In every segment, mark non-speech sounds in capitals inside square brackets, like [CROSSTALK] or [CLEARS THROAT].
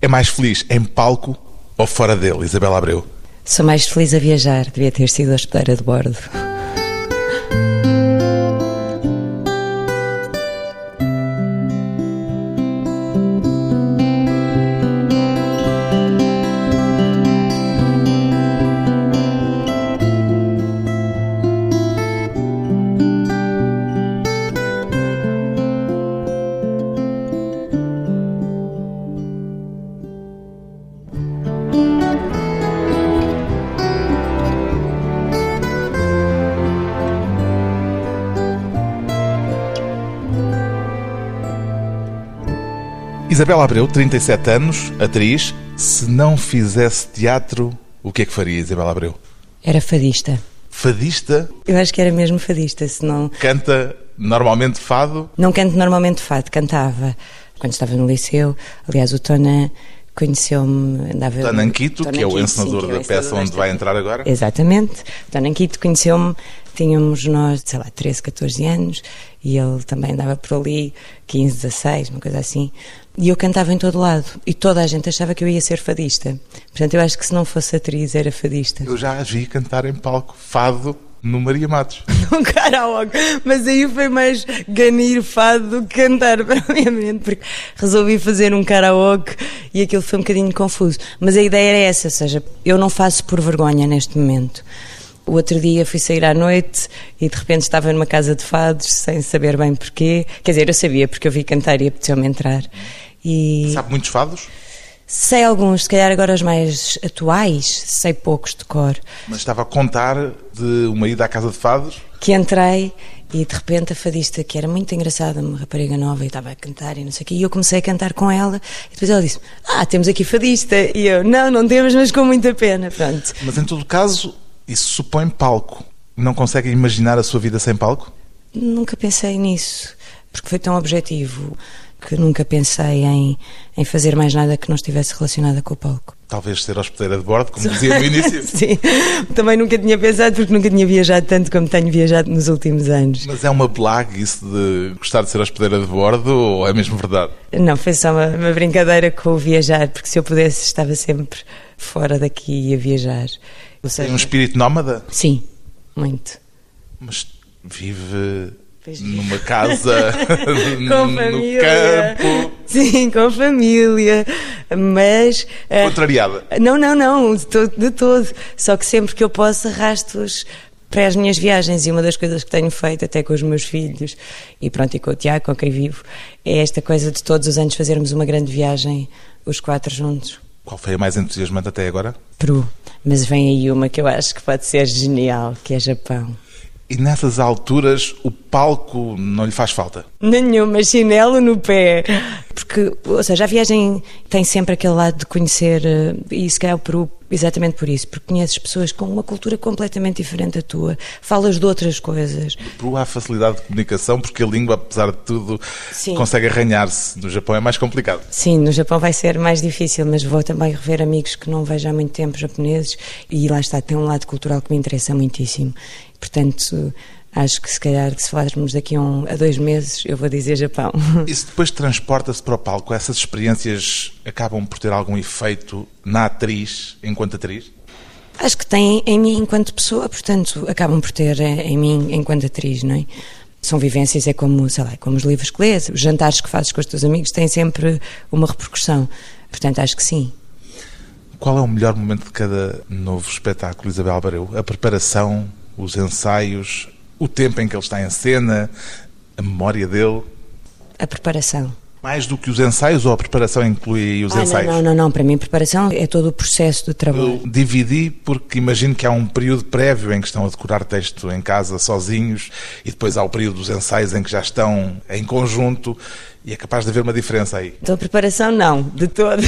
É mais feliz em palco ou fora dele, Isabela Abreu? Sou mais feliz a viajar. Devia ter sido hospedeira de bordo. Isabela Abreu, 37 anos, atriz. Se não fizesse teatro, o que é que faria, Isabela Abreu? Era fadista. Fadista? Eu acho que era mesmo fadista, senão. Canta normalmente fado? Não canto normalmente fado, cantava quando estava no liceu. Aliás, o Tona conheceu-me, andava... Tonanquito, que é o encenador sim, é o da peça onde vai entrar agora. Exatamente. Tonanquito conheceu-me, tínhamos nós, sei lá, 13, 14 anos, e ele também andava por ali, 15, 16, uma coisa assim. E eu cantava em todo lado. E toda a gente achava que eu ia ser fadista. Portanto, eu acho que se não fosse atriz, era fadista. Eu já a vi cantar em palco fado no Maria Matos. [LAUGHS] Num karaoke. Mas aí foi mais ganir fado do que cantar, [LAUGHS] provavelmente, porque resolvi fazer um karaoke e aquilo foi um bocadinho confuso. Mas a ideia era essa, ou seja, eu não faço por vergonha neste momento. O outro dia fui sair à noite e de repente estava numa casa de fados sem saber bem porquê. Quer dizer, eu sabia porque eu vi cantar e apeteceu-me entrar. E... Sabe muitos fados? Sei alguns, se calhar agora os mais atuais, sei poucos de cor. Mas estava a contar de uma ida à casa de fados? Que entrei e de repente a fadista, que era muito engraçada, uma rapariga nova, e estava a cantar e não sei o quê, e eu comecei a cantar com ela, e depois ela disse: Ah, temos aqui fadista. E eu: Não, não temos, mas com muita pena. Pronto. Mas em todo caso, isso supõe palco. Não consegue imaginar a sua vida sem palco? Nunca pensei nisso, porque foi tão objetivo que nunca pensei em, em fazer mais nada que não estivesse relacionada com o palco. Talvez ser hospedeira de bordo, como dizia no [LAUGHS] início. Sim, também nunca tinha pensado porque nunca tinha viajado tanto como tenho viajado nos últimos anos. Mas é uma blague isso de gostar de ser hospedeira de bordo ou é mesmo verdade? Não, foi só uma, uma brincadeira com o viajar, porque se eu pudesse estava sempre fora daqui a viajar. Seja, Tem um espírito nómada? Sim, muito. Mas vive numa casa [LAUGHS] com no campo. Sim, com família, mas... Eh, Contrariada? Não, não, não, de todo, de todo. Só que sempre que eu posso arrasto-os para as minhas viagens e uma das coisas que tenho feito até com os meus filhos e pronto, e com o Tiago, com quem vivo, é esta coisa de todos os anos fazermos uma grande viagem, os quatro juntos. Qual foi a mais entusiasmante até agora? Peru. Mas vem aí uma que eu acho que pode ser genial, que é Japão. E nessas alturas o palco não lhe faz falta? Nenhuma, chinelo no pé. Porque, ou seja, a viagem tem sempre aquele lado de conhecer, eh, e se calhar o Peru, exatamente por isso, porque conheces pessoas com uma cultura completamente diferente da tua, falas de outras coisas. No Peru há facilidade de comunicação, porque a língua, apesar de tudo, Sim. consegue arranhar-se. No Japão é mais complicado. Sim, no Japão vai ser mais difícil, mas vou também rever amigos que não vejo há muito tempo japoneses, e lá está, tem um lado cultural que me interessa muitíssimo. Portanto, acho que se calhar se falarmos daqui a, um, a dois meses, eu vou dizer Japão. [LAUGHS] Isso depois transporta-se para o palco? Essas experiências acabam por ter algum efeito na atriz, enquanto atriz? Acho que tem em mim enquanto pessoa, portanto, acabam por ter em mim enquanto atriz, não é? São vivências, é como, sei lá, é como os livros que lês, os jantares que fazes com os teus amigos têm sempre uma repercussão. Portanto, acho que sim. Qual é o melhor momento de cada novo espetáculo, Isabel Bareu? A preparação, os ensaios, o tempo em que ele está em cena, a memória dele? A preparação. Mais do que os ensaios ou a preparação inclui os ah, ensaios? Não, não, não, para mim a preparação é todo o processo do trabalho. Eu dividi porque imagino que há um período prévio em que estão a decorar texto em casa sozinhos e depois há o período dos ensaios em que já estão em conjunto e é capaz de haver uma diferença aí. Então, preparação, não, de todo.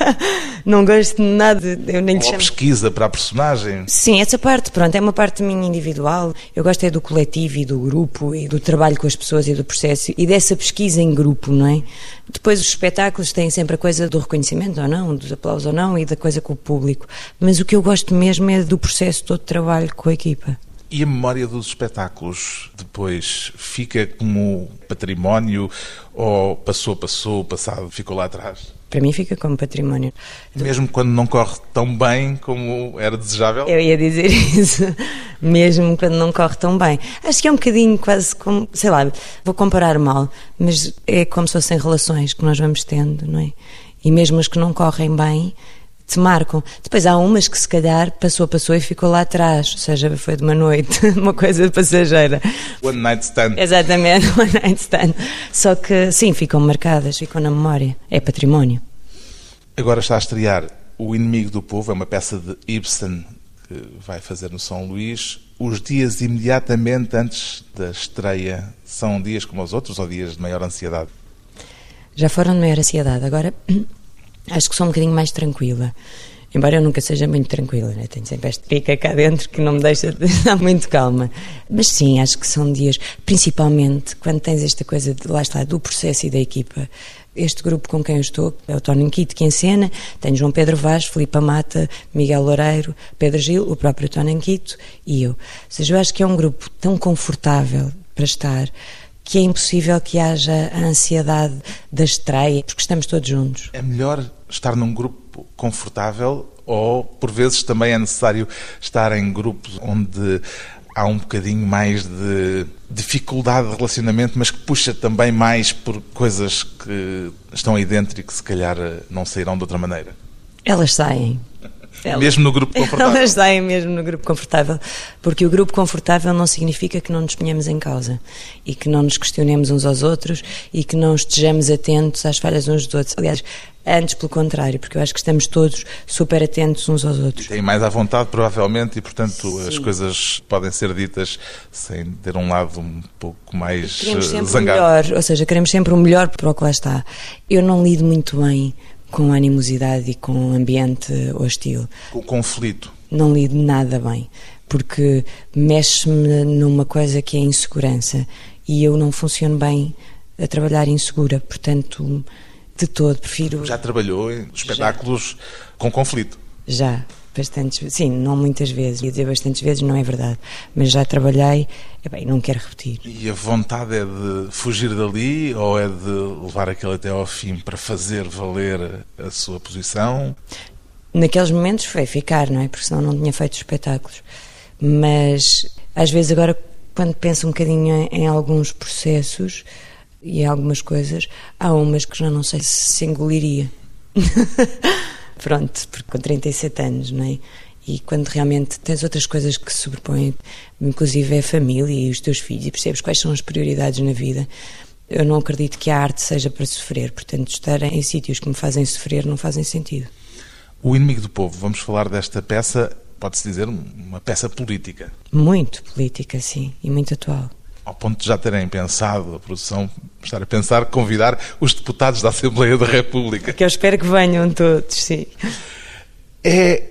[LAUGHS] não gosto de nada. Eu nem Ou chamo... pesquisa para a personagem. Sim, essa parte, pronto, é uma parte minha individual. Eu gosto é do coletivo e do grupo e do trabalho com as pessoas e do processo e dessa pesquisa em grupo, não é? Depois os espetáculos têm sempre a coisa do reconhecimento ou não, dos aplausos ou não e da coisa com o público. Mas o que eu gosto mesmo é do processo todo de trabalho com a equipa. E a memória dos espetáculos depois fica como património ou passou, passou, passado ficou lá atrás? Para mim fica como património. Mesmo quando não corre tão bem como era desejável? Eu ia dizer isso. Mesmo quando não corre tão bem. Acho que é um bocadinho quase como, sei lá, vou comparar mal, mas é como se fossem relações que nós vamos tendo, não é? E mesmo as que não correm bem, te marcam. Depois há umas que se calhar passou, passou e ficou lá atrás, ou seja, foi de uma noite, [LAUGHS] uma coisa passageira. One night stand. Exatamente, [LAUGHS] one night stand. Só que sim, ficam marcadas, ficam na memória. É património. Agora está a estrear O Inimigo do Povo, é uma peça de Ibsen que vai fazer no São Luís. Os dias imediatamente antes da estreia são dias como os outros ou dias de maior ansiedade? Já foram de maior ansiedade. Agora [CLEARS THROAT] acho que sou um bocadinho mais tranquila. Embora eu nunca seja muito tranquila, né? tenho sempre esta pica cá dentro que não me deixa de [LAUGHS] estar muito calma. Mas sim, acho que são dias, principalmente quando tens esta coisa, de, lá está, do processo e da equipa. Este grupo com quem eu estou é o Tony Quito que encena, tenho João Pedro Vaz, Filipe Mata, Miguel Loureiro, Pedro Gil, o próprio Tony Quito e eu. Ou seja, eu acho que é um grupo tão confortável para estar que é impossível que haja a ansiedade da estreia, porque estamos todos juntos. É melhor estar num grupo confortável ou, por vezes, também é necessário estar em grupos onde há um bocadinho mais de dificuldade de relacionamento, mas que puxa também mais por coisas que estão aí dentro e que se calhar não sairão de outra maneira? Elas saem. Elas, mesmo no grupo confortável. Elas saem mesmo no grupo confortável, porque o grupo confortável não significa que não nos ponhamos em causa e que não nos questionemos uns aos outros e que não estejamos atentos às falhas uns dos outros. Aliás, antes pelo contrário, porque eu acho que estamos todos super atentos uns aos outros. Tem mais à vontade, provavelmente, e portanto Sim. as coisas podem ser ditas sem ter um lado um pouco mais queremos eh, sempre zangado. O melhor, ou seja, queremos sempre o melhor para o que lá está. Eu não lido muito bem com animosidade e com ambiente hostil. Com conflito. Não lido nada bem, porque mexe-me numa coisa que é insegurança e eu não funciono bem a trabalhar insegura, portanto, de todo, prefiro. Já trabalhou em espetáculos Já. com conflito? Já, bastantes, sim, não muitas vezes, ia dizer bastantes vezes, não é verdade, mas já trabalhei, e bem, não quero repetir. E a vontade é de fugir dali ou é de levar aquilo até ao fim para fazer valer a sua posição? Naqueles momentos foi ficar, não é? Porque senão não tinha feito espetáculos. Mas às vezes agora, quando penso um bocadinho em, em alguns processos e em algumas coisas, há umas que já não sei se se engoliria. [LAUGHS] pronto, porque com 37 anos, não é? E quando realmente tens outras coisas que se sobrepõem, inclusive é a família e os teus filhos, e percebes quais são as prioridades na vida, eu não acredito que a arte seja para sofrer. Portanto, estar em sítios que me fazem sofrer não fazem sentido. O Inimigo do Povo, vamos falar desta peça, pode-se dizer, uma peça política. Muito política, sim, e muito atual ao ponto de já terem pensado, a produção estar a pensar convidar os deputados da Assembleia da República. Que eu espero que venham todos, sim. É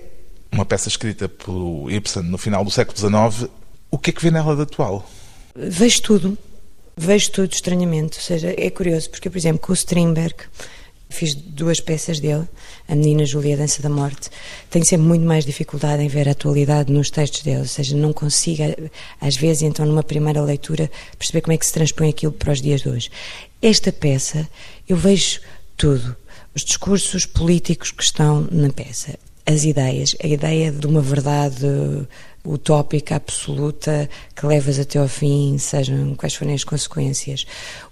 uma peça escrita por Ibsen no final do século XIX. O que é que vê nela de atual? Vejo tudo. Vejo tudo estranhamente. Ou seja, é curioso, porque, por exemplo, com o Strindberg, Fiz duas peças dele, A Menina Júlia e a Dança da Morte. Tenho sempre muito mais dificuldade em ver a atualidade nos textos dele, ou seja, não consigo, às vezes, então, numa primeira leitura, perceber como é que se transpõe aquilo para os dias de hoje. Esta peça, eu vejo tudo. Os discursos políticos que estão na peça, as ideias, a ideia de uma verdade utópica, absoluta, que levas até ao fim, sejam quais forem as consequências.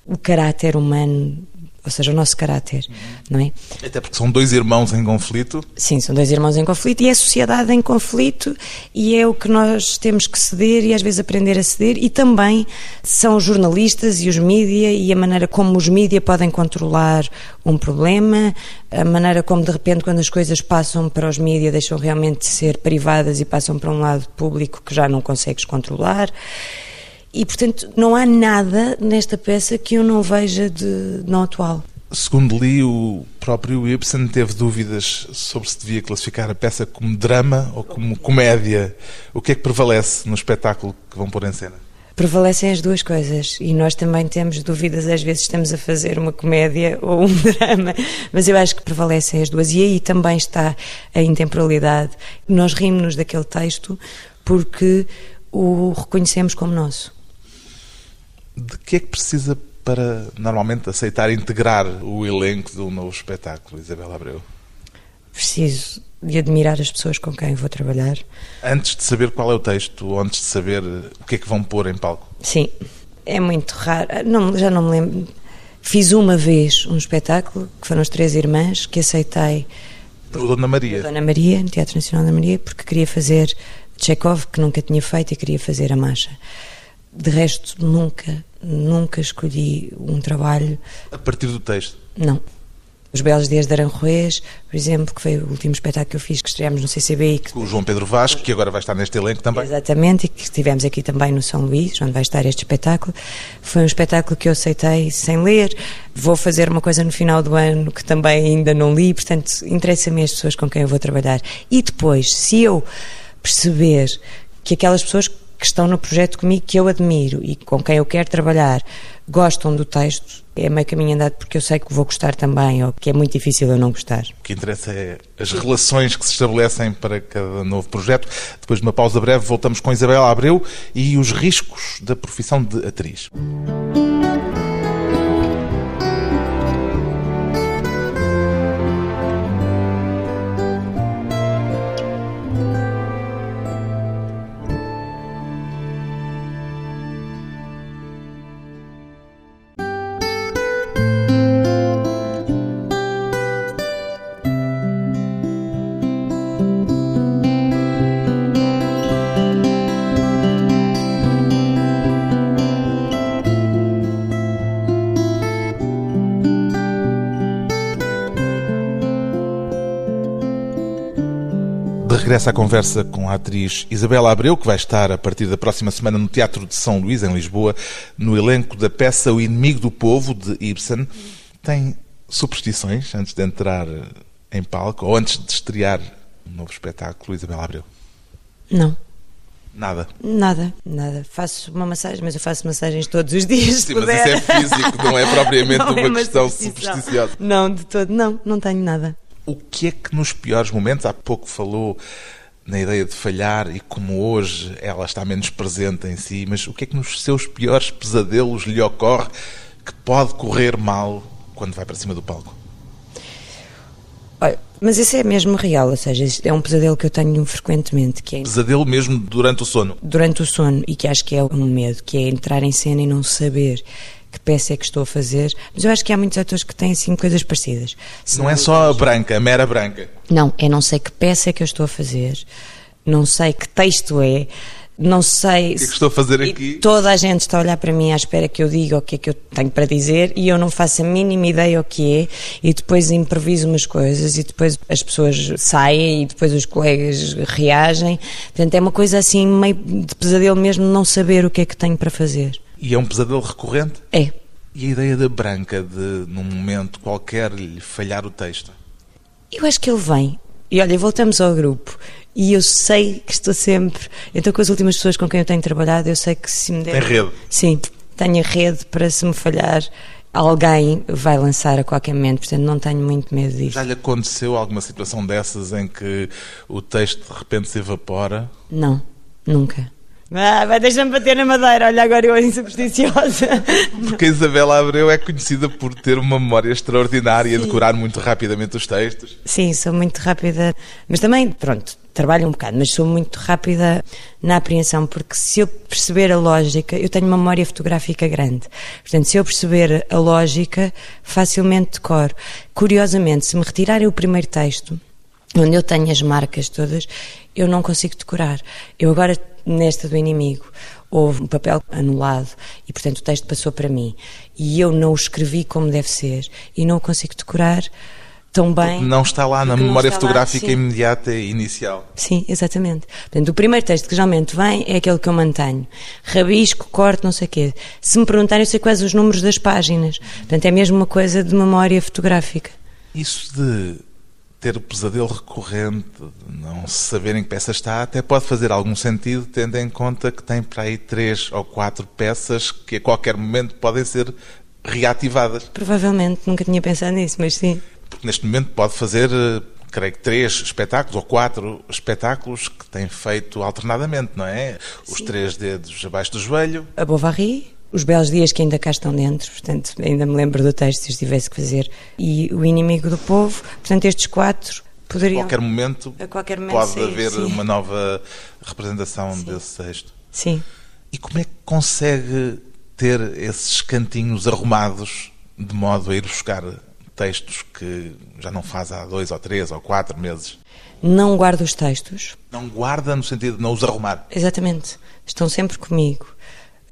O caráter humano ou seja, o nosso caráter, não é? Até porque são dois irmãos em conflito. Sim, são dois irmãos em conflito e é a sociedade em conflito e é o que nós temos que ceder e às vezes aprender a ceder e também são os jornalistas e os mídia e a maneira como os mídia podem controlar um problema, a maneira como de repente quando as coisas passam para os mídia deixam realmente de ser privadas e passam para um lado público que já não consegues controlar. E, portanto, não há nada nesta peça que eu não veja de não atual. Segundo li, o próprio Ibsen teve dúvidas sobre se devia classificar a peça como drama ou como comédia. O que é que prevalece no espetáculo que vão pôr em cena? Prevalecem as duas coisas e nós também temos dúvidas, às vezes estamos a fazer uma comédia [LAUGHS] ou um drama, mas eu acho que prevalecem as duas e aí também está a intemporalidade. Nós rimos-nos daquele texto porque o reconhecemos como nosso. De que é que precisa para normalmente aceitar integrar o elenco de um novo espetáculo, Isabel Abreu? Preciso de admirar as pessoas com quem vou trabalhar. Antes de saber qual é o texto, antes de saber o que é que vão pôr em palco? Sim, é muito raro. Não, já não me lembro. Fiz uma vez um espetáculo, que foram as Três Irmãs, que aceitei. O Dona Maria. Dona Maria, no Teatro Nacional da Maria, porque queria fazer Chekhov, que nunca tinha feito, e queria fazer a marcha. De resto, nunca, nunca escolhi um trabalho. A partir do texto? Não. Os Belos Dias de Aranjuez, por exemplo, que foi o último espetáculo que eu fiz, que estreámos no CCB. Que... O João Pedro Vasco, que agora vai estar neste elenco também. Exatamente, e que estivemos aqui também no São Luís, onde vai estar este espetáculo. Foi um espetáculo que eu aceitei sem ler. Vou fazer uma coisa no final do ano que também ainda não li, portanto, interessa-me as pessoas com quem eu vou trabalhar. E depois, se eu perceber que aquelas pessoas que estão no projeto comigo, que eu admiro e com quem eu quero trabalhar, gostam do texto, é meio caminho andado porque eu sei que vou gostar também, ou que é muito difícil eu não gostar. O que interessa é as relações que se estabelecem para cada novo projeto. Depois de uma pausa breve, voltamos com Isabela Abreu e os riscos da profissão de atriz. Regressa à conversa com a atriz Isabela Abreu, que vai estar a partir da próxima semana no Teatro de São Luís, em Lisboa, no elenco da peça O Inimigo do Povo, de Ibsen. Tem superstições antes de entrar em palco ou antes de estrear um novo espetáculo, Isabela Abreu? Não. Nada? Nada, nada. Faço uma massagem, mas eu faço massagens todos os dias. Sim, mas isso é físico, não é propriamente [LAUGHS] não uma, é uma questão supersticiosa. Não, de todo. Não, não tenho nada. O que é que nos piores momentos, há pouco falou na ideia de falhar e como hoje ela está menos presente em si, mas o que é que nos seus piores pesadelos lhe ocorre que pode correr mal quando vai para cima do palco? Olha, mas isso é mesmo real, ou seja, é um pesadelo que eu tenho frequentemente, que é Pesadelo mesmo durante o sono? durante o sono e que acho que é um medo, que é entrar em cena e não saber que peça é que estou a fazer. Mas eu acho que há muitos atores que têm assim coisas parecidas. Se Não é só a branca, a mera branca. Não, é não sei que peça é que eu estou a fazer, não sei que texto é, não sei. O que é que estou a fazer aqui? toda a gente está a olhar para mim à espera que eu diga o que é que eu tenho para dizer e eu não faço a mínima ideia o que é e depois improviso umas coisas e depois as pessoas saem e depois os colegas reagem. Portanto, é uma coisa assim meio de pesadelo mesmo não saber o que é que tenho para fazer. E é um pesadelo recorrente? É. E a ideia da branca de, num momento qualquer, lhe falhar o texto? Eu acho que ele vem. E olha, voltamos ao grupo. E eu sei que estou sempre. Então, com as últimas pessoas com quem eu tenho trabalhado, eu sei que se me der. Tem rede? Sim, tenho rede para se me falhar, alguém vai lançar a qualquer momento. Portanto, não tenho muito medo disso. Já lhe aconteceu alguma situação dessas em que o texto de repente se evapora? Não, nunca. Ah, vai deixar-me bater na madeira. Olha, agora eu sou [LAUGHS] supersticiosa. Porque a Isabela Abreu é conhecida por ter uma memória extraordinária e decorar muito rapidamente os textos. Sim, sou muito rápida, mas também, pronto, trabalho um bocado, mas sou muito rápida na apreensão, porque se eu perceber a lógica, eu tenho uma memória fotográfica grande. Portanto, se eu perceber a lógica, facilmente decoro. Curiosamente, se me retirarem o primeiro texto, onde eu tenho as marcas todas, eu não consigo decorar. Eu agora, nesta do inimigo, houve um papel anulado e, portanto, o texto passou para mim. E eu não o escrevi como deve ser e não o consigo decorar tão bem. Não está lá na memória lá, fotográfica sim. imediata e inicial. Sim, exatamente. Portanto, o primeiro texto que geralmente vem é aquele que eu mantenho. Rabisco, corte, não sei o quê. Se me perguntarem, eu sei quais os números das páginas. Portanto, é mesmo uma coisa de memória fotográfica. Isso de ter o pesadelo recorrente, de não se saber em que peça está, até pode fazer algum sentido, tendo em conta que tem para aí três ou quatro peças que a qualquer momento podem ser reativadas. Provavelmente, nunca tinha pensado nisso, mas sim. Porque neste momento pode fazer eh, creio que três espetáculos ou quatro espetáculos que tem feito alternadamente, não é? Os três dedos abaixo do joelho. A Bovary, os belos dias que ainda cá estão dentro, portanto, ainda me lembro do texto se os tivesse que fazer, e o inimigo do povo, portanto, estes quatro poderiam. A qualquer momento, a qualquer momento pode sair, haver sim. uma nova representação desse texto. Sim. E como é que consegue ter esses cantinhos arrumados de modo a ir buscar textos que já não faz há dois ou três ou quatro meses? Não guardo os textos. Não guarda no sentido de não os arrumar. Exatamente. Estão sempre comigo.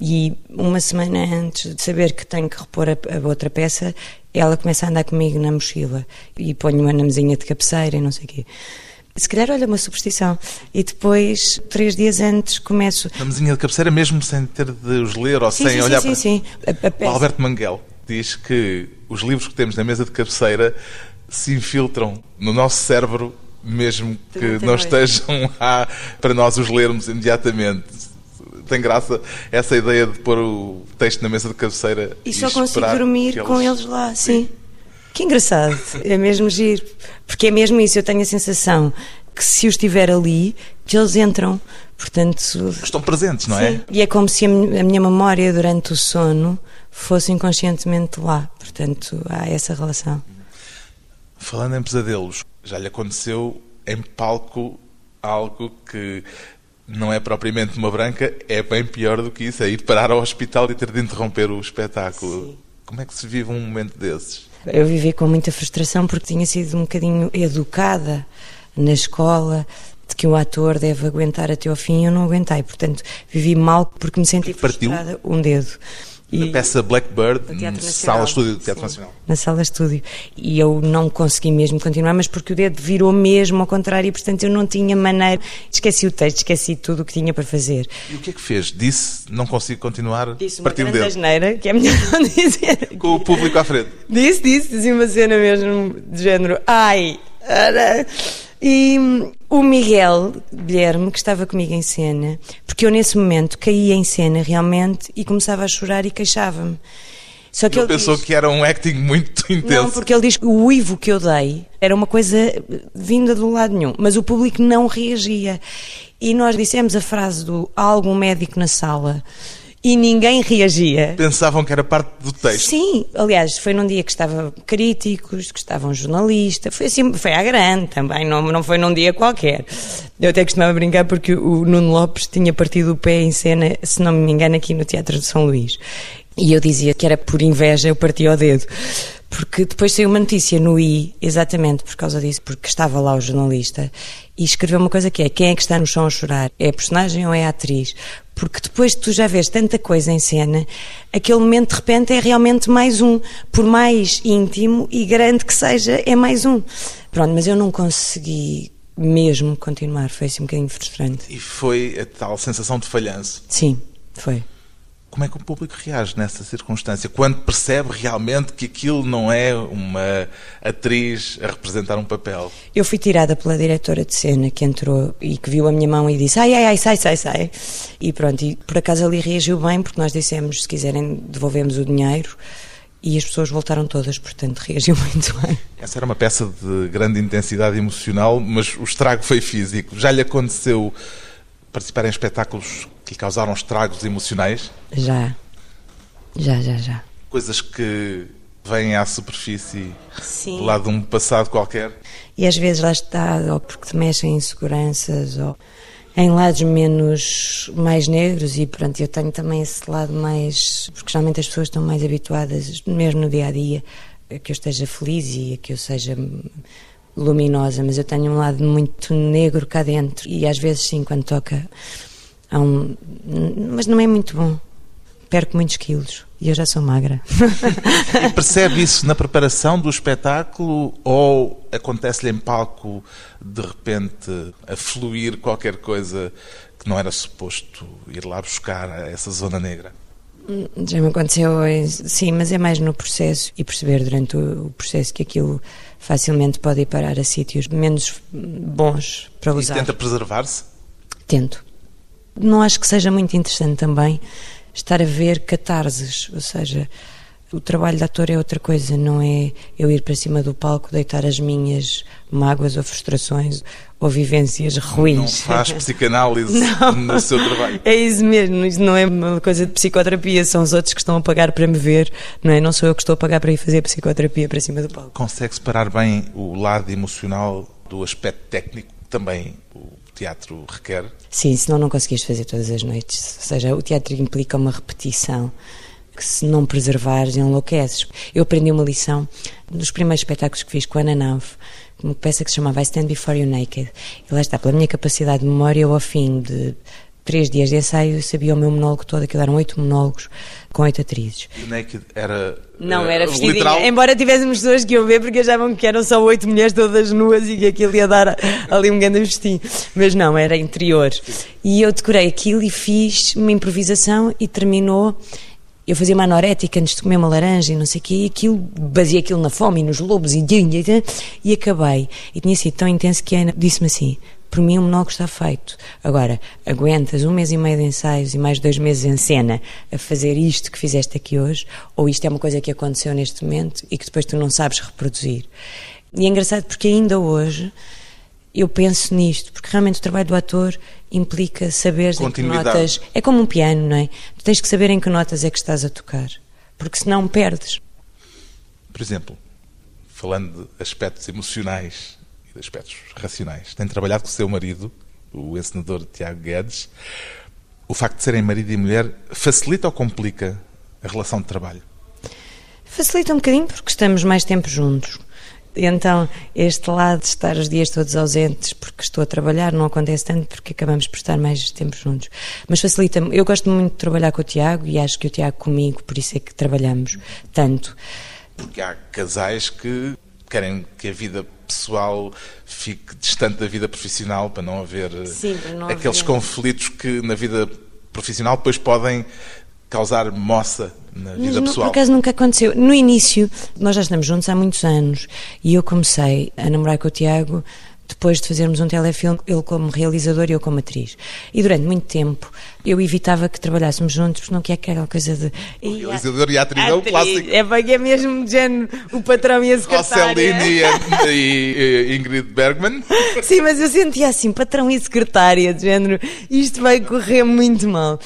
E uma semana antes de saber que tenho que repor a, a outra peça, ela começa a andar comigo na mochila e ponho-a na mesinha de cabeceira e não sei o quê. Se calhar, olha, uma superstição. E depois, três dias antes, começo. Na mesinha de cabeceira, mesmo sem ter de os ler ou Sim, sem sim, olhar sim, para. sim, sim. O peça- Alberto Manguel diz que os livros que temos na mesa de cabeceira se infiltram no nosso cérebro, mesmo que não estejam [LAUGHS] lá para nós os lermos imediatamente. Tem graça essa ideia de pôr o texto na mesa de cabeceira E só consigo dormir que com eles lá, sim. Que engraçado. É mesmo giro. Porque é mesmo isso, eu tenho a sensação que se eu estiver ali, que eles entram. Portanto, Estão presentes, não é? Sim. E é como se a minha memória durante o sono fosse inconscientemente lá. Portanto, há essa relação. Falando em pesadelos, já lhe aconteceu em palco algo que não é propriamente uma branca, é bem pior do que isso, é ir parar ao hospital e ter de interromper o espetáculo. Como é que se vive um momento desses? Eu vivi com muita frustração porque tinha sido um bocadinho educada na escola de que o ator deve aguentar até ao fim e eu não aguentei. Portanto, vivi mal porque me senti partiu? frustrada. Um dedo. A peça Blackbird, na sala estúdio do Teatro Sim. Nacional. Na sala estúdio. E eu não consegui mesmo continuar, mas porque o dedo virou mesmo ao contrário e, portanto, eu não tinha maneira. Esqueci o texto, esqueci tudo o que tinha para fazer. E o que é que fez? Disse, não consigo continuar, Disse uma partiu grande asneira, que é melhor [LAUGHS] não dizer. Com o público à frente. Disse, disse, dizia uma cena mesmo de género. Ai! ara." E hum, o Miguel Guilherme, que estava comigo em cena, porque eu nesse momento caía em cena realmente e começava a chorar e queixava-me. Só que Ele ele pensou diz- que era um acting muito intenso. Não, porque ele diz que o uivo que eu dei era uma coisa vinda do lado nenhum, mas o público não reagia. E nós dissemos a frase do há algum médico na sala e ninguém reagia. Pensavam que era parte do texto. Sim, aliás, foi num dia que estavam críticos, que estavam jornalistas, foi assim, foi à grande também, não, não foi num dia qualquer. Eu até costumava brincar porque o Nuno Lopes tinha partido o pé em cena, se não me engano, aqui no Teatro de São Luís. E eu dizia que era por inveja, eu partia o dedo. Porque depois saiu uma notícia no I, exatamente por causa disso, porque estava lá o jornalista e escreveu uma coisa que é: quem é que está no chão a chorar? É a personagem ou é a atriz? Porque depois de tu já vês tanta coisa em cena, aquele momento de repente é realmente mais um. Por mais íntimo e grande que seja, é mais um. Pronto, mas eu não consegui mesmo continuar, foi assim um bocadinho frustrante. E foi a tal sensação de falhanço. Sim, foi. Como é que o público reage nessa circunstância? Quando percebe realmente que aquilo não é uma atriz a representar um papel? Eu fui tirada pela diretora de cena que entrou e que viu a minha mão e disse ai, ai, ai, sai, sai, sai. E pronto, e por acaso ali reagiu bem porque nós dissemos se quiserem devolvemos o dinheiro e as pessoas voltaram todas, portanto reagiu [LAUGHS] muito bem. Essa era uma peça de grande intensidade emocional, mas o estrago foi físico. Já lhe aconteceu participar em espetáculos que lhe causaram estragos emocionais? Já, já, já, já. Coisas que vêm à superfície Sim. do lado de um passado qualquer? E às vezes lá está, ou porque te mexem em seguranças, ou em lados menos mais negros, e pronto, eu tenho também esse lado mais. Porque geralmente as pessoas estão mais habituadas, mesmo no dia a dia, a que eu esteja feliz e a que eu seja luminosa, mas eu tenho um lado muito negro cá dentro, e às vezes sim, quando toca, um. Mas não é muito bom. Perco muitos quilos e eu já sou magra. [LAUGHS] E percebe isso na preparação do espetáculo ou acontece-lhe em palco de repente a fluir qualquer coisa que não era suposto ir lá buscar a essa zona negra? Já me aconteceu, sim, mas é mais no processo e perceber durante o, processo que aquilo facilmente pode ir parar a sítios menos bons para E usar. tenta preservar-se? Tento. Não acho que seja muito interessante também estar a ver catarses, ou seja, O trabalho de ator é outra coisa, não é eu ir para cima do palco deitar as minhas mágoas ou frustrações ou vivências ruins. Não faz [LAUGHS] psicanálise não. no seu trabalho. É isso mesmo, isso não é uma coisa de psicoterapia, são os outros que estão a pagar para me ver, não é? Não sou eu que estou a pagar para ir fazer psicoterapia para cima do palco. Consegue separar bem o lado emocional do aspecto técnico também o teatro requer? Sim, senão não conseguias fazer todas as noites. Ou seja, o teatro implica uma repetição que se não preservares enlouqueces. Eu aprendi uma lição nos primeiros espetáculos que fiz com a Ana uma peça que se chamava I Stand Before You Naked. E lá está, pela minha capacidade de memória, eu ao fim de três dias de ensaio sabia o meu monólogo todo, aquilo eram oito monólogos com oito atrizes. E Naked era. Não, era uh, vestidinha. literal? Embora tivéssemos pessoas que iam ver porque achavam que eram só oito mulheres todas nuas e que aquilo ia dar ali um grande vestinho. Mas não, era interior. E eu decorei aquilo e fiz uma improvisação e terminou eu fazia uma anorética antes de comer uma laranja e não sei o quê, e aquilo, baseei aquilo na fome e nos lobos e, e acabei. E tinha sido tão intenso que a Ana disse-me assim: por mim o monólogo está feito. Agora, aguentas um mês e meio de ensaios e mais dois meses em cena a fazer isto que fizeste aqui hoje, ou isto é uma coisa que aconteceu neste momento e que depois tu não sabes reproduzir. E é engraçado porque ainda hoje eu penso nisto, porque realmente o trabalho do ator implica saber em que notas. É como um piano, não é? Tu tens que saber em que notas é que estás a tocar, porque senão perdes. Por exemplo, falando de aspectos emocionais de aspectos racionais, tem trabalhado com o seu marido, o encenador Tiago Guedes. O facto de serem marido e mulher facilita ou complica a relação de trabalho? Facilita um bocadinho porque estamos mais tempo juntos. Então, este lado de estar os dias todos ausentes porque estou a trabalhar não acontece tanto porque acabamos por estar mais tempo juntos. Mas facilita-me. Eu gosto muito de trabalhar com o Tiago e acho que o Tiago comigo, por isso é que trabalhamos tanto. Porque há casais que querem que a vida pessoal fique distante da vida profissional para não haver Sim, para não aqueles haver... conflitos que na vida profissional depois podem causar moça na vida Mas, pessoal? Por acaso nunca aconteceu. No início, nós já estamos juntos há muitos anos e eu comecei a namorar com o Tiago depois de fazermos um telefilme, ele como realizador e eu como atriz. E durante muito tempo eu evitava que trabalhássemos juntos, porque não quer aquela coisa de. O realizador e a atriz, é um clássico. É porque é mesmo de género o patrão e a secretária. Rossellini [LAUGHS] e, e Ingrid Bergman. Sim, mas eu sentia assim, patrão e secretária, de género, isto vai correr muito mal.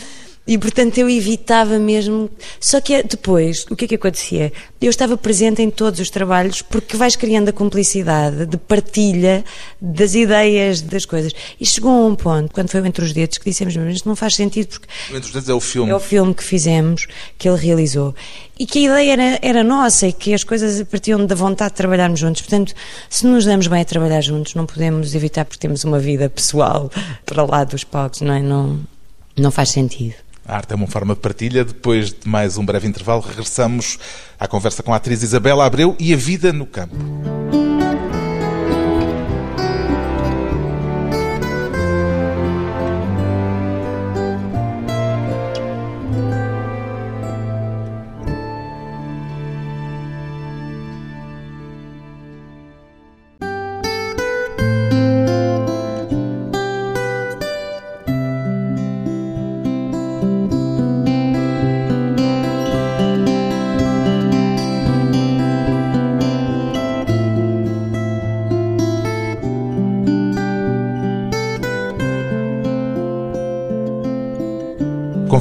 E portanto eu evitava mesmo. Só que depois, o que é que acontecia? Eu estava presente em todos os trabalhos porque vais criando a cumplicidade de partilha das ideias, das coisas. E chegou a um ponto, quando foi o Entre os Dedos, que dissemos, mas isto não faz sentido porque. Entre os Dedos é o filme. É o filme que fizemos, que ele realizou. E que a ideia era, era nossa e que as coisas partiam da vontade de trabalharmos juntos. Portanto, se nos damos bem a trabalhar juntos, não podemos evitar porque temos uma vida pessoal para lá dos palcos, não é? Não, não faz sentido. A arte é uma forma de partilha. Depois de mais um breve intervalo, regressamos à conversa com a atriz Isabela Abreu e a vida no campo.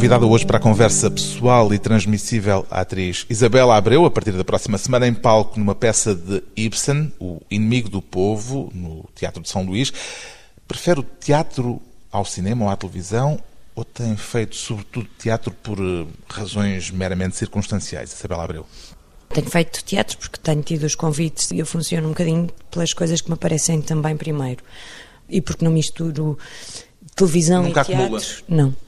Convidada hoje para a conversa pessoal e transmissível a atriz Isabela Abreu, a partir da próxima semana em palco numa peça de Ibsen, O Inimigo do Povo, no Teatro de São Luís. Prefere o teatro ao cinema ou à televisão ou tem feito sobretudo teatro por eh, razões meramente circunstanciais, Isabela Abreu? Tenho feito teatro porque tenho tido os convites e eu funciono um bocadinho pelas coisas que me aparecem também primeiro. E porque não misturo televisão Nunca e teatro. Acumula. Não.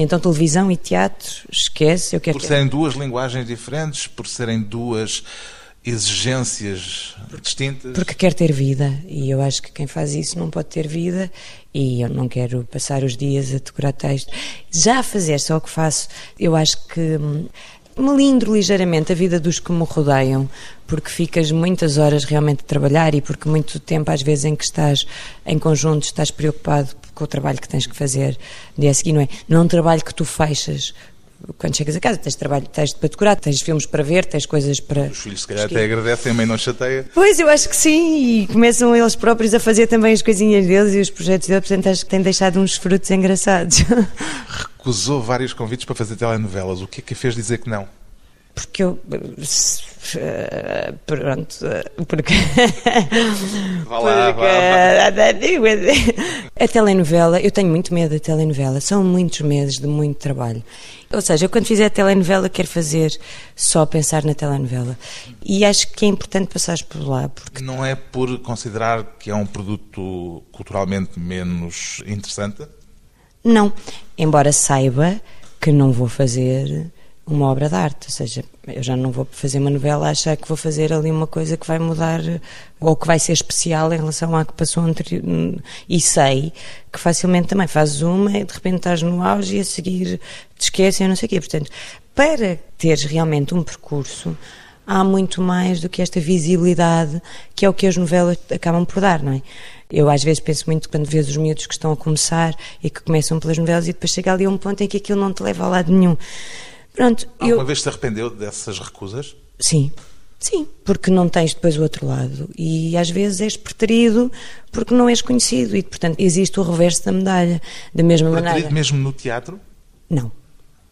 Então, televisão e teatro, esquece. Eu quero por serem duas linguagens diferentes, por serem duas exigências distintas? Porque quer ter vida e eu acho que quem faz isso não pode ter vida e eu não quero passar os dias a decorar texto. Já a fazer só o que faço, eu acho que hum, melindro ligeiramente a vida dos que me rodeiam, porque ficas muitas horas realmente a trabalhar e porque muito tempo, às vezes, em que estás em conjunto, estás preocupado com o trabalho que tens que fazer dia seguinte, não é? Não é um trabalho que tu fechas quando chegas a casa, tens trabalho, tens para decorar, tens filmes para ver, tens coisas para. Os filhos, se calhar, até agradecem, a mãe não chateia. Pois, eu acho que sim, e começam eles próprios a fazer também as coisinhas deles e os projetos deles, portanto, acho que têm deixado uns frutos engraçados. [LAUGHS] Recusou vários convites para fazer telenovelas. O que é que a fez dizer que não? Porque eu. eh, Pronto. eh, Porque. Vá lá, Porque- A telenovela, eu tenho muito medo da telenovela, são muitos meses de muito trabalho. Ou seja, eu quando fizer a telenovela quero fazer só pensar na telenovela. E acho que é importante passares por lá, porque Não é por considerar que é um produto culturalmente menos interessante? não, embora saiba que não vou fazer uma obra de arte, ou seja, eu já não vou fazer uma novela achar que vou fazer ali uma coisa que vai mudar ou que vai ser especial em relação à que passou anterior. E sei que facilmente também fazes uma e de repente estás no auge e a seguir te esquecem, não sei o quê. Portanto, para teres realmente um percurso, há muito mais do que esta visibilidade que é o que as novelas acabam por dar, não é? Eu às vezes penso muito quando vês os miúdos que estão a começar e que começam pelas novelas e depois chega ali a um ponto em que aquilo não te leva a lado nenhum. Pronto, Alguma eu... vez se arrependeu dessas recusas? Sim, sim, porque não tens depois o outro lado e às vezes és preterido porque não és conhecido e portanto existe o reverso da medalha. Da mesma maneira. Preferido mesmo no teatro? Não.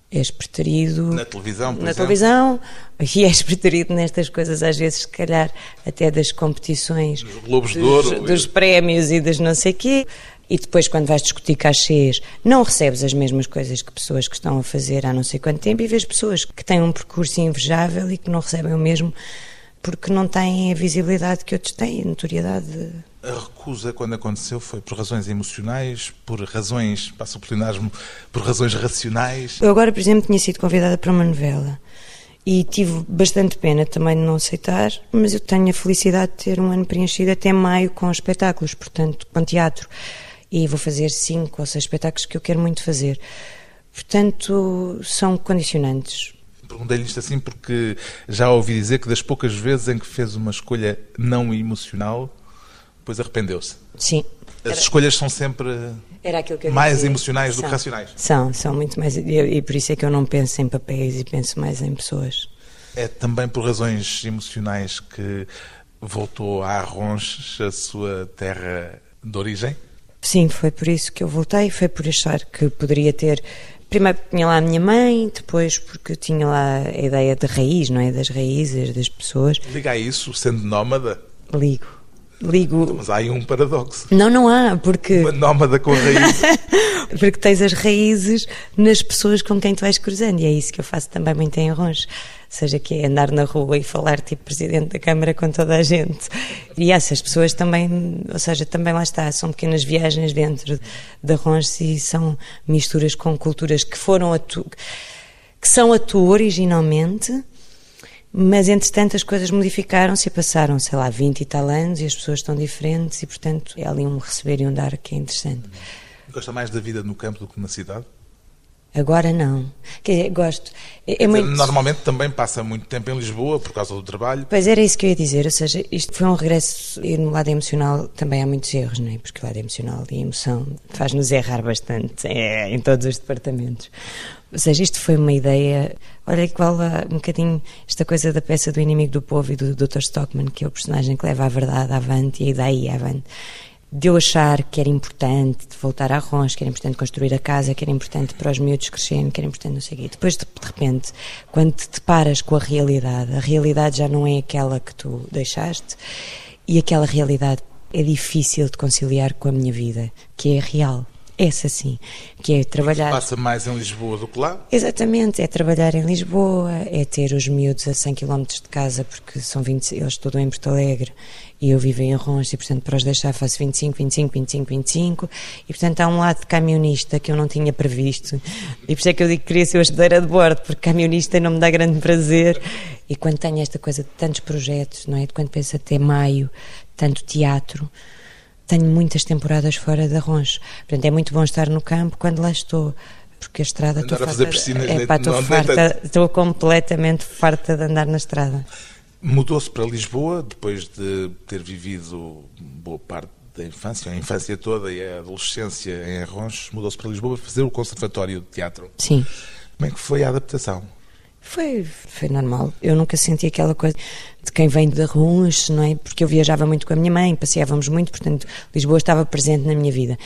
És preterido Na televisão, por na exemplo? televisão [LAUGHS] e és preterido nestas coisas, às vezes, se calhar, até das competições, Dos Globos de dos, Ouro. dos prémios e das não sei quê. E depois, quando vais discutir cachês, não recebes as mesmas coisas que pessoas que estão a fazer há não sei quanto tempo e vês pessoas que têm um percurso invejável e que não recebem o mesmo porque não têm a visibilidade que outros têm, a notoriedade. A recusa, quando aconteceu, foi por razões emocionais, por razões, passa o pleonasmo, por razões racionais. Eu agora, por exemplo, tinha sido convidada para uma novela e tive bastante pena também de não aceitar, mas eu tenho a felicidade de ter um ano preenchido até maio com espetáculos, portanto, com teatro. E vou fazer cinco ou seis espetáculos que eu quero muito fazer. Portanto, são condicionantes. Perguntei-lhe isto assim porque já ouvi dizer que das poucas vezes em que fez uma escolha não emocional, depois arrependeu-se. Sim. As escolhas são sempre Era mais dizia. emocionais do que São. racionais. São, são muito mais. E, e por isso é que eu não penso em papéis e penso mais em pessoas. É também por razões emocionais que voltou a Arronches, a sua terra de origem. Sim, foi por isso que eu voltei, foi por achar que poderia ter. Primeiro porque tinha lá a minha mãe, depois porque tinha lá a ideia de raiz, não é? Das raízes das pessoas. Liga a isso, sendo nómada, Ligo. Ligo. mas há aí um paradoxo. Não, não há, porque, Uma nómada com raiz. [LAUGHS] porque tens as raízes nas pessoas com quem tu vais cruzando, e é isso que eu faço também muito em Arrons. Seja que é andar na rua e falar tipo Presidente da Câmara com toda a gente. E essas pessoas também, ou seja, também lá está, são pequenas viagens dentro de Arrons e são misturas com culturas que foram a tu, que são a tu originalmente, mas entretanto as coisas modificaram-se e passaram, sei lá, 20 e tal anos e as pessoas estão diferentes e portanto é ali um receber e um dar que é interessante. Gosta mais da vida no campo do que na cidade? Agora não. Quer dizer, gosto. É, é muito... Normalmente também passa muito tempo em Lisboa por causa do trabalho. Pois era isso que eu ia dizer, ou seja, isto foi um regresso e no lado emocional também há muitos erros, não é? Porque o lado emocional e a emoção faz-nos errar bastante é, em todos os departamentos. Ou seja, isto foi uma ideia, olha igual a um bocadinho esta coisa da peça do inimigo do povo e do Dr. Stockman, que é o personagem que leva a verdade avante e a ideia avante. De eu achar que era importante voltar a Rons, que era importante construir a casa, que era importante para os miúdos crescerem, que era importante não sei o quê. Depois, de, de repente, quando te deparas com a realidade, a realidade já não é aquela que tu deixaste e aquela realidade é difícil de conciliar com a minha vida, que é real. Essa sim, que é trabalhar. Passa mais em Lisboa do que lá. Exatamente, é trabalhar em Lisboa, é ter os miúdos a 100 km de casa, porque são 20, eles estudam em Porto Alegre e eu vivo em Arrons, e portanto para os deixar faço 25, 25, 25, 25, e portanto há um lado de camionista que eu não tinha previsto, e por isso é que eu digo que queria ser hospedeira de bordo, porque camionista não me dá grande prazer, e quando tenho esta coisa de tantos projetos, não é? De quando penso até maio, tanto teatro, tenho muitas temporadas fora de Arrons, portanto é muito bom estar no campo quando lá estou, porque a estrada estou a fazer farta, piscinas, é, pá, estou farta, estou completamente farta de andar na estrada. Mudou-se para Lisboa depois de ter vivido boa parte da infância, a infância toda e a adolescência em Arrons. Mudou-se para Lisboa para fazer o Conservatório de Teatro. Sim. Como é que foi a adaptação? Foi, foi normal. Eu nunca senti aquela coisa de quem vem de ruas, não é? Porque eu viajava muito com a minha mãe, passeávamos muito, portanto, Lisboa estava presente na minha vida.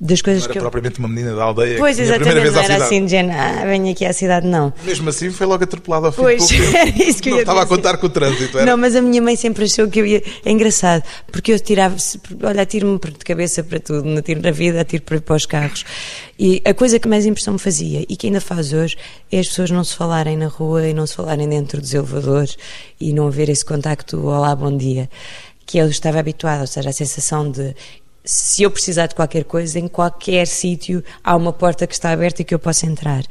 Das coisas não era que eu... propriamente uma menina da aldeia. Pois, exatamente, não era assim de género, ah, venho aqui à cidade, não. Mesmo assim, foi logo atropelado ao fim pois, de pouco [LAUGHS] Era isso que eu ia estava dizer. a contar com o trânsito. Era? Não, mas a minha mãe sempre achou que eu ia. É engraçado, porque eu tirava. Olha, atiro-me de cabeça para tudo, não atiro na vida, atiro para, para os carros. E a coisa que mais impressão me fazia, e que ainda faz hoje, é as pessoas não se falarem na rua e não se falarem dentro dos elevadores e não haver esse contacto, olá, bom dia, que eu estava habituada, ou seja, a sensação de se eu precisar de qualquer coisa, em qualquer sítio há uma porta que está aberta e que eu posso entrar.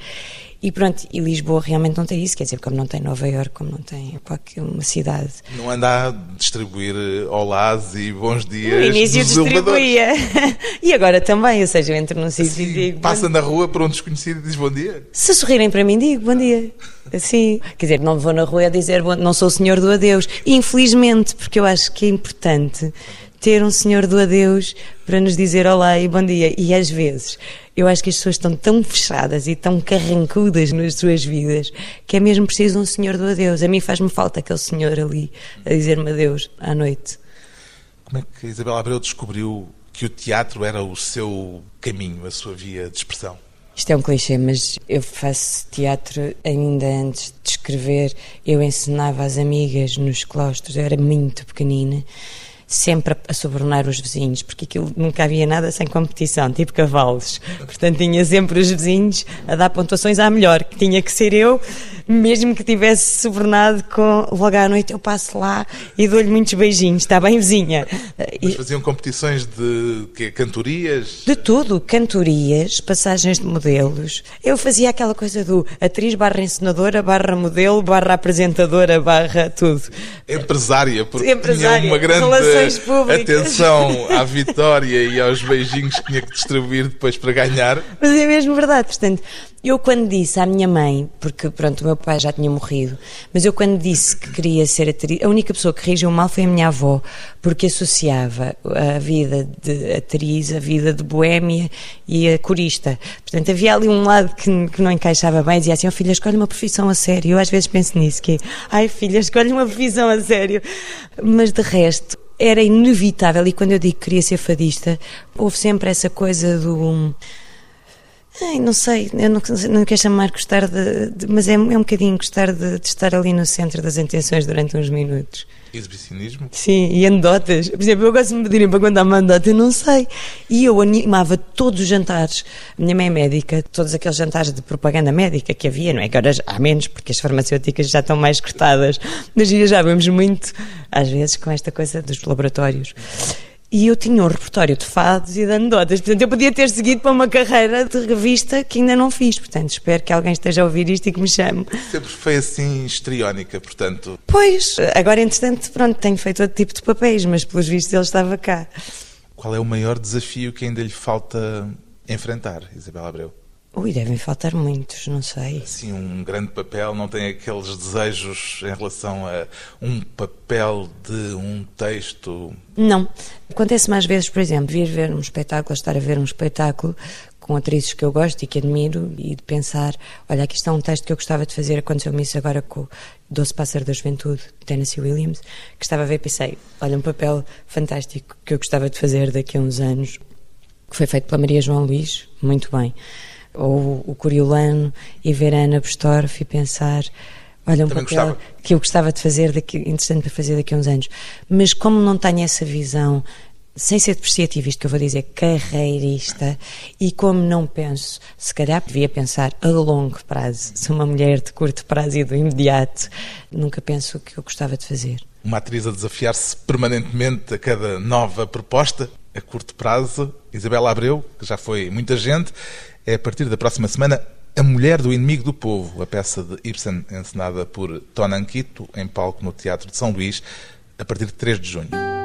E pronto, e Lisboa realmente não tem isso, quer dizer, como não tem Nova Iorque, como não tem qualquer uma cidade. Não anda a distribuir eh, olás e bons dias No início distribuía. [LAUGHS] e agora também, ou seja, eu entro num sítio assim, e digo. Passa na rua para um desconhecido e diz bom dia. Se sorrirem para mim, digo bom dia. [LAUGHS] Assim, quer dizer, não vou na rua a dizer bom, não sou o senhor do adeus. Infelizmente, porque eu acho que é importante ter um senhor do adeus para nos dizer olá e bom dia. E às vezes eu acho que as pessoas estão tão fechadas e tão carrancudas nas suas vidas que é mesmo preciso um senhor do adeus. A mim faz-me falta aquele senhor ali a dizer-me adeus à noite. Como é que a Isabel Abreu descobriu que o teatro era o seu caminho, a sua via de expressão? Isto é um clichê, mas eu faço teatro ainda antes de escrever. Eu ensinava às amigas nos claustros, eu era muito pequenina sempre a sobrenar os vizinhos, porque aquilo nunca havia nada sem competição, tipo cavalos. Portanto, tinha sempre os vizinhos a dar pontuações à melhor, que tinha que ser eu, mesmo que tivesse sobrenado com logo à noite eu passo lá e dou-lhe muitos beijinhos, está bem, vizinha? Mas faziam competições de que, cantorias? De tudo, cantorias, passagens de modelos. Eu fazia aquela coisa do atriz barra encenadora, barra modelo, barra apresentadora, barra tudo. Empresária, porque Empresária, tinha uma grande relações públicas. atenção à vitória e aos beijinhos que tinha que distribuir depois para ganhar. Mas é mesmo verdade, portanto, eu quando disse à minha mãe, porque pronto, o meu pai já tinha morrido, mas eu quando disse que queria ser atriz, a única pessoa que reagiu mal foi a minha avó, porque associava a vida de atriz, a vida de boémia e a corista. Portanto, havia ali um lado que, que não encaixava bem, dizia assim, oh filha, escolhe uma profissão a sério. Eu às vezes penso nisso, que ai filha, escolhe uma profissão a sério. Mas de resto, era inevitável, e quando eu digo que queria ser fadista, houve sempre essa coisa do Ai, não sei, eu não, não quero chamar gostar de, de mas é, é, um bocadinho gostar de, de, estar ali no centro das intenções durante uns minutos. Exibicionismo? Sim, e anedotas. Por exemplo, eu gosto de me pedirem para contar uma anedota, eu não sei. E eu animava todos os jantares. A minha mãe é médica, todos aqueles jantares de propaganda médica que havia, não é? Agora há menos, porque as farmacêuticas já estão mais cortadas. Mas viajávamos muito, às vezes, com esta coisa dos laboratórios. E eu tinha um repertório de fados e de anedotas. Portanto, eu podia ter seguido para uma carreira de revista que ainda não fiz. Portanto, espero que alguém esteja a ouvir isto e que me chame. Sempre foi assim histriónica, portanto. Pois, agora, entretanto, pronto, tenho feito outro tipo de papéis, mas pelos vistos ele estava cá. Qual é o maior desafio que ainda lhe falta enfrentar, Isabel Abreu? Ui, devem faltar muitos, não sei. Sim, um grande papel, não tem aqueles desejos em relação a um papel de um texto? Não. Acontece mais vezes, por exemplo, vir ver um espetáculo, estar a ver um espetáculo com atrizes que eu gosto e que admiro e de pensar, olha, aqui está um texto que eu gostava de fazer, aconteceu-me isso agora com o Doce Pássaro da Juventude, de Tennessee Williams, que estava a ver e pensei, olha, um papel fantástico que eu gostava de fazer daqui a uns anos, que foi feito pela Maria João Luís, muito bem ou o Coriolano e ver a Ana Bestorff e pensar olha, um Também papel gostava. que eu gostava de fazer, daqui, interessante para fazer daqui a uns anos. Mas como não tenho essa visão, sem ser depreciativo, isto que eu vou dizer, carreirista, e como não penso, se calhar devia pensar a longo prazo, sou uma mulher de curto prazo e do imediato, nunca penso o que eu gostava de fazer. Uma atriz a desafiar-se permanentemente a cada nova proposta, a curto prazo, Isabela Abreu, que já foi muita gente, é a partir da próxima semana A Mulher do Inimigo do Povo, a peça de Ibsen encenada por Tonan Quito, em palco no Teatro de São Luís, a partir de 3 de junho.